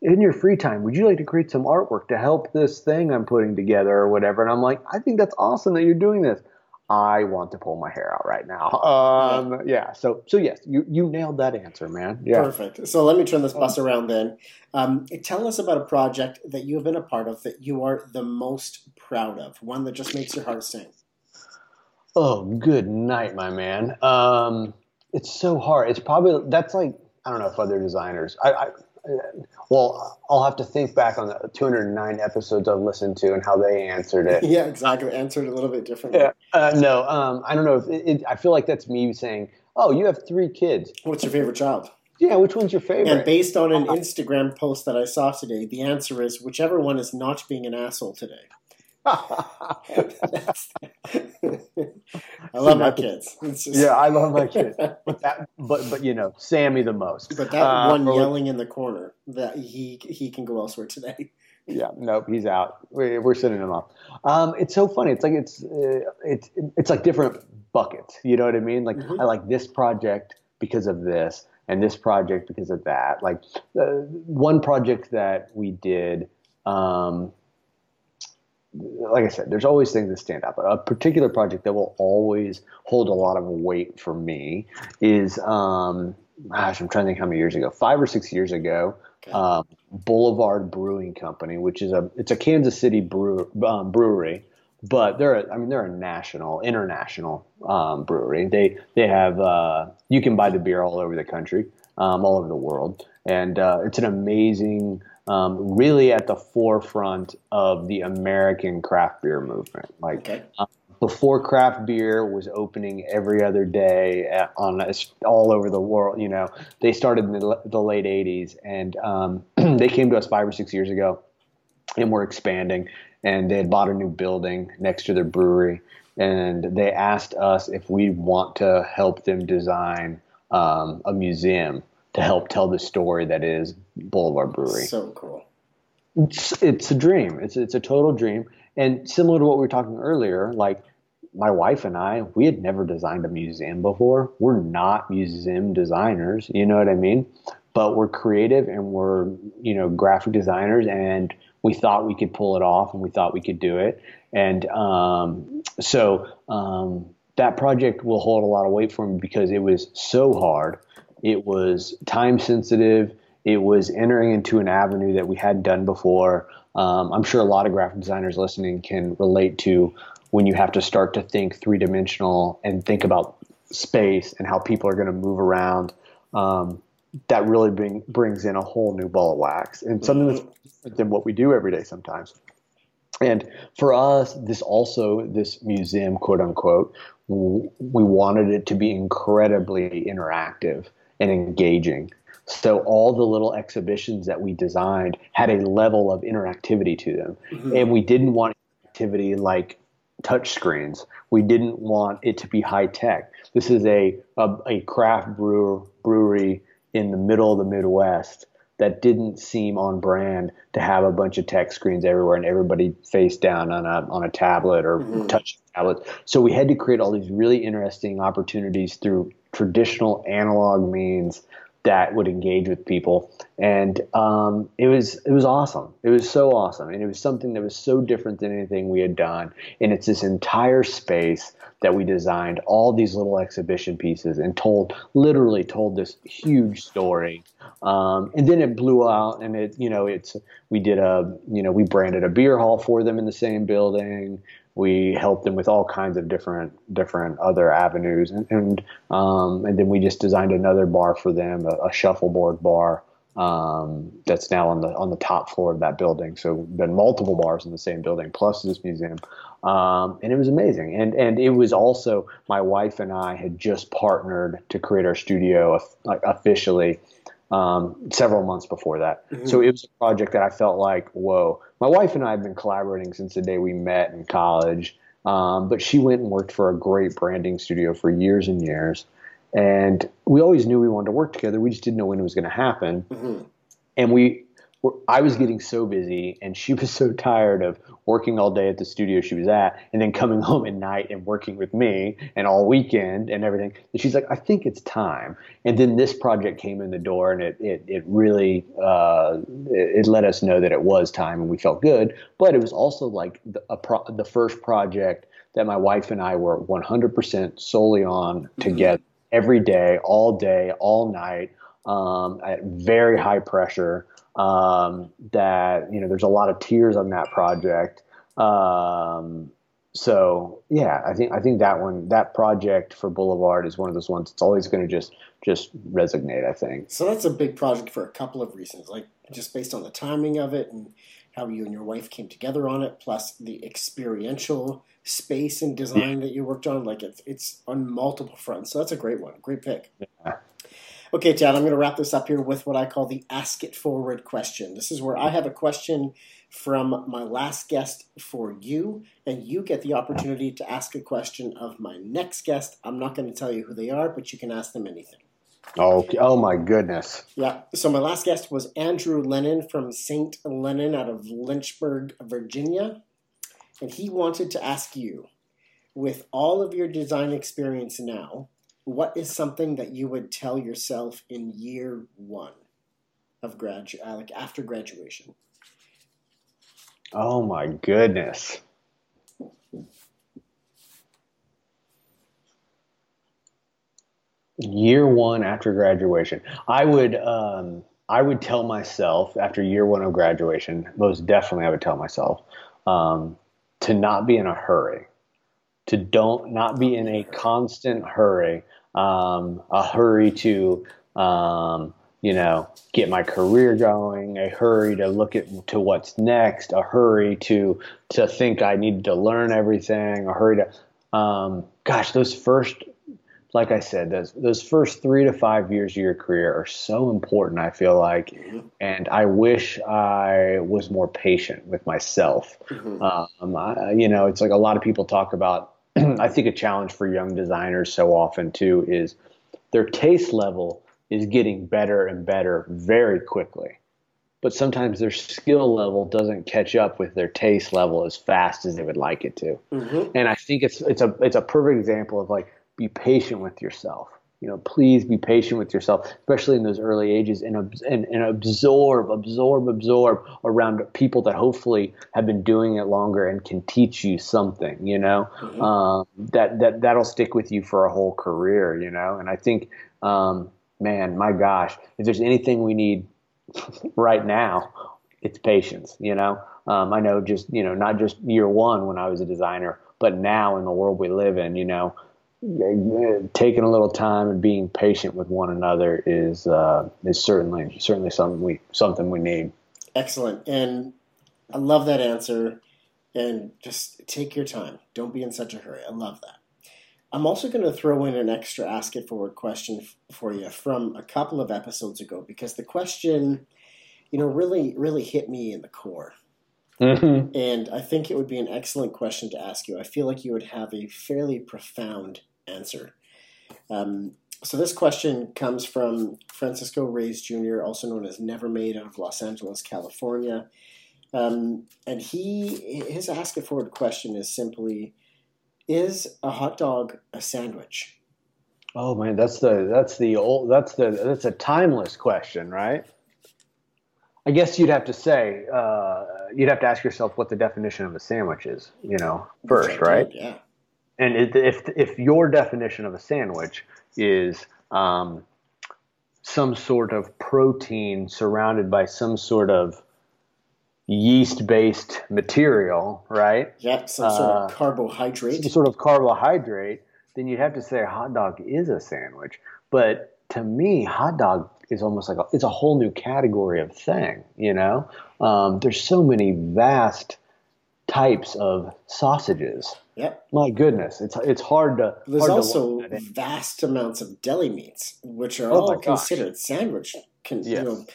in your free time would you like to create some artwork to help this thing I'm putting together or whatever? And I'm like I think that's awesome that you're doing this. I want to pull my hair out right now. Um yeah. so so yes you you nailed that answer man. Yeah. Perfect. So let me turn this bus around then. Um, tell us about a project that you have been a part of that you are the most proud of, one that just makes your heart sing. oh good night my man. Um it's so hard. It's probably that's like I don't know if other designers I, I well I'll have to think back on the 209 episodes I've listened to and how they answered it Yeah, exactly. Answered a little bit differently. Yeah. Uh, no, um, I don't know. If it, it, I feel like that's me saying, "Oh, you have three kids. What's your favorite child? Yeah, which one's your favorite?" And based on an Instagram post that I saw today, the answer is whichever one is not being an asshole today. I love my kids. Just- yeah, I love my kids, but that, but but you know, Sammy the most. But that Uh, one yelling in the corner, that he he can go elsewhere today. Yeah, nope, he's out. We, we're sending him off. Um, it's so funny. It's like it's uh, it's it's like different buckets. You know what I mean? Like Mhm. I like this project because of this, and this project because of that. Like uh, one project that we did. Um, like I said, there's always things that stand out, but a particular project that will always hold a lot of weight for me is, um, gosh, I'm trying to think how many years ago, five or six years ago, Okay. um, Boulevard Brewing Company, which is a it's a Kansas City brew, um, brewery, but they're a, I mean they're a national, international um, brewery. They they have uh, you can buy the beer all over the country, um, all over the world, and uh, it's an amazing. Um, really at the forefront of the American craft beer movement. Like Okay. before craft beer was opening every other day at, on all over the world. You know, they started in the, the late '80s, and um, they came to us five or six years ago, and we're expanding. And they had bought a new building next to their brewery, and they asked us if we want to help them design um, a museum to help tell the story that is Boulevard Brewery So cool. it's, it's a dream. It's it's a total dream. And similar to what we were talking earlier, like my wife and I, we had never designed a museum before. We're not museum designers, you know what I mean? But we're creative and we're, you know, graphic designers and we thought we could pull it off and we thought we could do it. And um, so um, that project will hold a lot of weight for me because it was so hard. It was time sensitive. It was entering into an avenue that we hadn't done before. Um, I'm sure a lot of graphic designers listening can relate to when you have to start to think three dimensional and think about space and how people are going to move around. Um, that really bring, brings in a whole new ball of wax and something that's different than what we do every day sometimes. And for us, this also, this museum, quote unquote, we wanted it to be incredibly interactive and engaging. So all the little exhibitions that we designed had a level of interactivity to them. And we didn't want activity like touch screens. We didn't want it to be high tech. This is a, a, a craft brewer, brewery in the middle of the Midwest that didn't seem on brand to have a bunch of tech screens everywhere and everybody face down on a on a tablet or mm-hmm. touch tablet. So we had to create all these really interesting opportunities through traditional analog means that would engage with people, and um, it was it was awesome. It was so awesome, and it was something that was so different than anything we had done. And it's this entire space that we designed all these little exhibition pieces and told literally told this huge story. Um, and then it blew out, and it you know it's we did a you know we branded a beer hall for them in the same building we helped them with all kinds of different different other avenues. And and, um, and then we just designed another bar for them a, a shuffleboard bar um, that's now on the on the top floor of that building. So been multiple bars in the same building plus this museum. Um, and it was amazing. And and it was also my wife and I had just partnered to create our studio officially um, several months before that. Mm-hmm. So it was a project that I felt like, whoa. My wife and I have been collaborating since the day we met in college, um, but she went and worked for a great branding studio for years and years. And we always knew we wanted to work together. We just didn't know when it was going to happen. Mm-hmm. And we I was getting so busy and she was so tired of working all day at the studio she was at and then coming home at night and working with me and all weekend and everything. And she's like, I think it's time. And then this project came in the door and it, it, it really, uh, it, it, let us know that it was time and we felt good. But it was also like the, pro, the first project that my wife and I were 100% solely on mm-hmm. together every day, all day, all night, um, at very high pressure um, that you know there's a lot of tears on that project. Um, so yeah, I think I think that one that project for Boulevard is one of those ones. It's always going to just just resonate. I think. So that's a big project for a couple of reasons, like just based on the timing of it and how you and your wife came together on it, plus the experiential space and design yeah. that you worked on. Like it's it's on multiple fronts. So that's a great one. Great pick. Yeah. Okay, Tad, I'm going to wrap this up here with what I call the Ask It Forward question. This is where I have a question from my last guest for you, and you get the opportunity to ask a question of my next guest. I'm not going to tell you who they are, but you can ask them anything. Oh, oh my goodness. Yeah. So my last guest was Andrew Lennon from St. Lennon out of Lynchburg, Virginia. And he wanted to ask you, with all of your design experience now, what is something that you would tell yourself in year one of grad, uh, like after graduation? Oh my goodness. Year one after graduation, I would um, I would tell myself after year one of graduation, most definitely I would tell myself um, to not be in a hurry, to don't not be in a constant hurry um, a hurry to um, you know get my career going a hurry to look at to what's next a hurry to to think i need to learn everything a hurry to um, gosh those first like i said those those first three to five years of your career are so important i feel like mm-hmm. and i wish i was more patient with myself mm-hmm. um, I, you know it's like a lot of people talk about I think a challenge for young designers so often too is their taste level is getting better and better very quickly. But sometimes their skill level doesn't catch up with their taste level as fast as they would like it to. Mm-hmm. And I think it's it's a it's a perfect example of like be patient with yourself you know, please be patient with yourself, especially in those early ages, and, and, and absorb, absorb, absorb around people that hopefully have been doing it longer and can teach you something. You know, mm-hmm. um, that that that'll stick with you for a whole career. You know, and I think, um, man, my gosh, if there's anything we need right now, it's patience. You know, um, I know just you know not just year one when I was a designer, but now in the world we live in, you know taking a little time and being patient with one another is uh, is certainly certainly something we something we need. Excellent, and I love that answer. And just take your time. Don't be in such a hurry. I love that. I'm also going to throw in an extra ask it forward question for you from a couple of episodes ago because the question, you know, really really hit me in the core. Mm-hmm. And I think it would be an excellent question to ask you. I feel like you would have a fairly profound answer. Um, so this question comes from Francisco Reyes Jr., also known as Never Made out of Los Angeles, California. Um, and he his ask it forward question is simply is a hot dog a sandwich? Oh man, that's the that's the old that's the that's a timeless question, right? I guess you'd have to say uh, you'd have to ask yourself what the definition of a sandwich is, you know, first, right? Yeah. And it, if if your definition of a sandwich is um, some sort of protein surrounded by some sort of yeast based material, right? Yeah, some sort of carbohydrate. Some sort of carbohydrate, then you'd have to say a hot dog is a sandwich. But to me, hot dog is almost like a, it's a whole new category of thing. You know, um, there's so many vast types of sausages. Yep. My goodness, it's it's hard to. There's hard to also at vast amounts of deli meats, which are Oh all considered sandwich con- Yes. you know,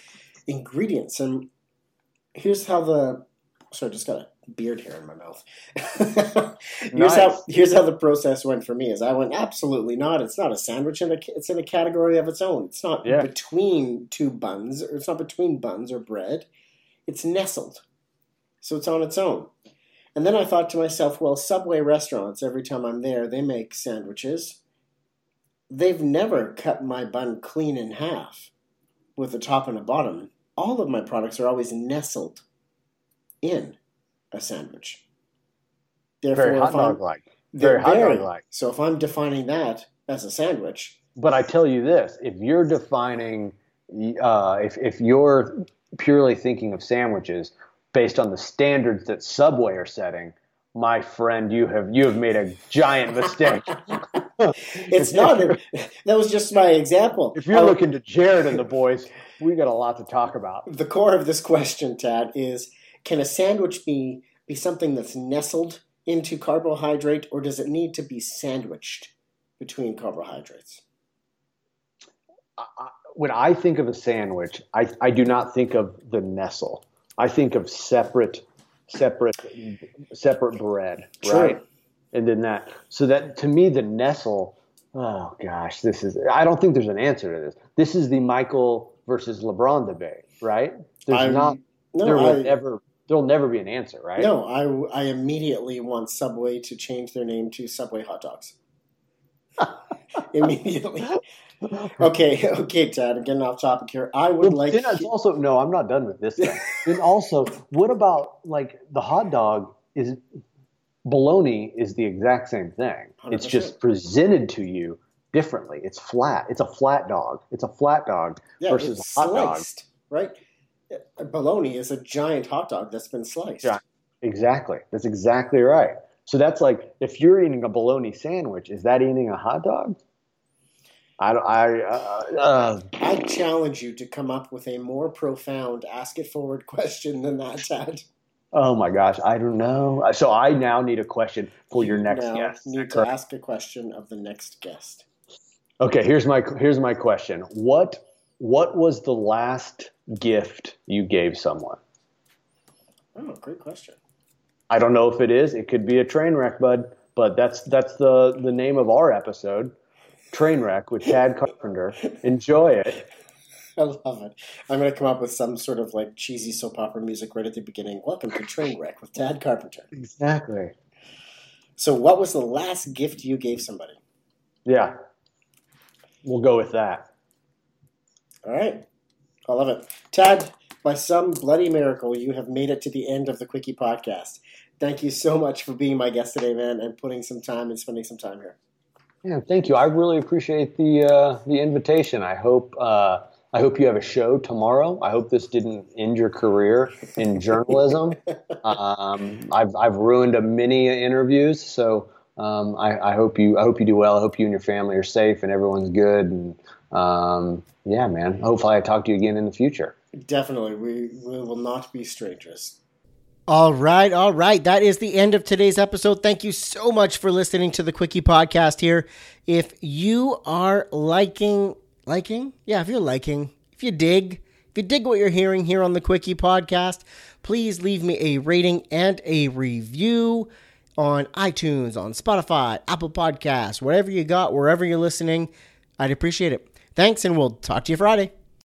ingredients. And here's how the sorry, I just got a beard hair in my mouth. here's how here's how the process went for me. Is I went absolutely not. It's not a sandwich, and it's in a category of its own. It's not Yeah. between two buns, or it's not between buns or bread. It's nestled, so it's on its own. And then I thought to myself, well, Subway restaurants, every time I'm there, they make sandwiches. They've never cut my bun clean in half with a top and a bottom. All of my products are always nestled in a sandwich. Therefore, very hot dog like. very hot dog-like. So if I'm defining that as a sandwich, But I tell you this: if you're defining, uh, if if you're purely thinking of sandwiches based on the standards that Subway are setting, my friend, you have you have made a giant mistake. it's not. That was just my example. If you're looking to Jared and the boys, we got a lot to talk about. the core of this question, Tad, is can a sandwich be be something that's nestled into carbohydrate, or does it need to be sandwiched between carbohydrates? I- When I think of a sandwich, I, I do not think of the nestle. I think of separate, separate, separate bread, right? And then that. So that to me, the nestle. Oh gosh, this is. I don't think there's an answer to this. This is the Michael versus LeBron debate, right? There's I'm- not. No, there will I, never. There'll never be an answer, right? no, I, I immediately want Subway to change their name to Subway hot dogs. immediately. Okay, okay, Tad. I'm getting off topic here. I would Well, like. then it's also no. I'm not done with this. Thing. then also, what about like the hot dog is bologna is the exact same thing. It's 100%. just presented to you differently. It's flat. It's a flat dog. It's a flat dog yeah, versus it's a hot dog. right? Bologna is a giant hot dog that's been sliced. Yeah. Exactly. That's exactly right. So that's like if you're eating a bologna sandwich, is that eating a hot dog? I don't. I. Uh, uh, I challenge you to come up with a more profound ask it forward question than that, Tad. oh my gosh, I don't know. So I now need a question for your next now guest. need to ask a question of the next guest. Okay, here's my here's my question. What what was the last gift you gave someone? Oh, great question. I don't know if it is. It could be a train wreck, bud. But that's that's the the name of our episode, Train Wreck with Tad Carpenter. Enjoy it. I love it. I'm going to come up with some sort of like cheesy soap opera music right at the beginning. Welcome to Trainwreck with Tad Carpenter. Exactly. So, what was the last gift you gave somebody? Yeah. We'll go with that. All right. I love it. Tad, by some bloody miracle, you have made it to the end of the Quickie podcast. Thank you so much for being my guest today, man, and putting some time and spending some time here. Yeah, thank you. I really appreciate the uh, the invitation. I hope uh, I hope you have a show tomorrow. I hope this didn't end your career in journalism. um, I've I've ruined a many interviews, so um, I, I hope you I hope you do well. I hope you and your family are safe and everyone's good. And um, yeah, man. Hopefully, I talk to you again in the future. Definitely. We, we will not be strangers. All right, all right. That is the end of today's episode. Thank you so much for listening to the Quickie podcast here. If you are liking, liking? Yeah, if you're liking, if you dig, if you dig what you're hearing here on the Quickie podcast, please leave me a rating and a review on iTunes, on Spotify, Apple Podcasts, whatever you got, wherever you're listening. I'd appreciate it. Thanks, and we'll talk to you Friday.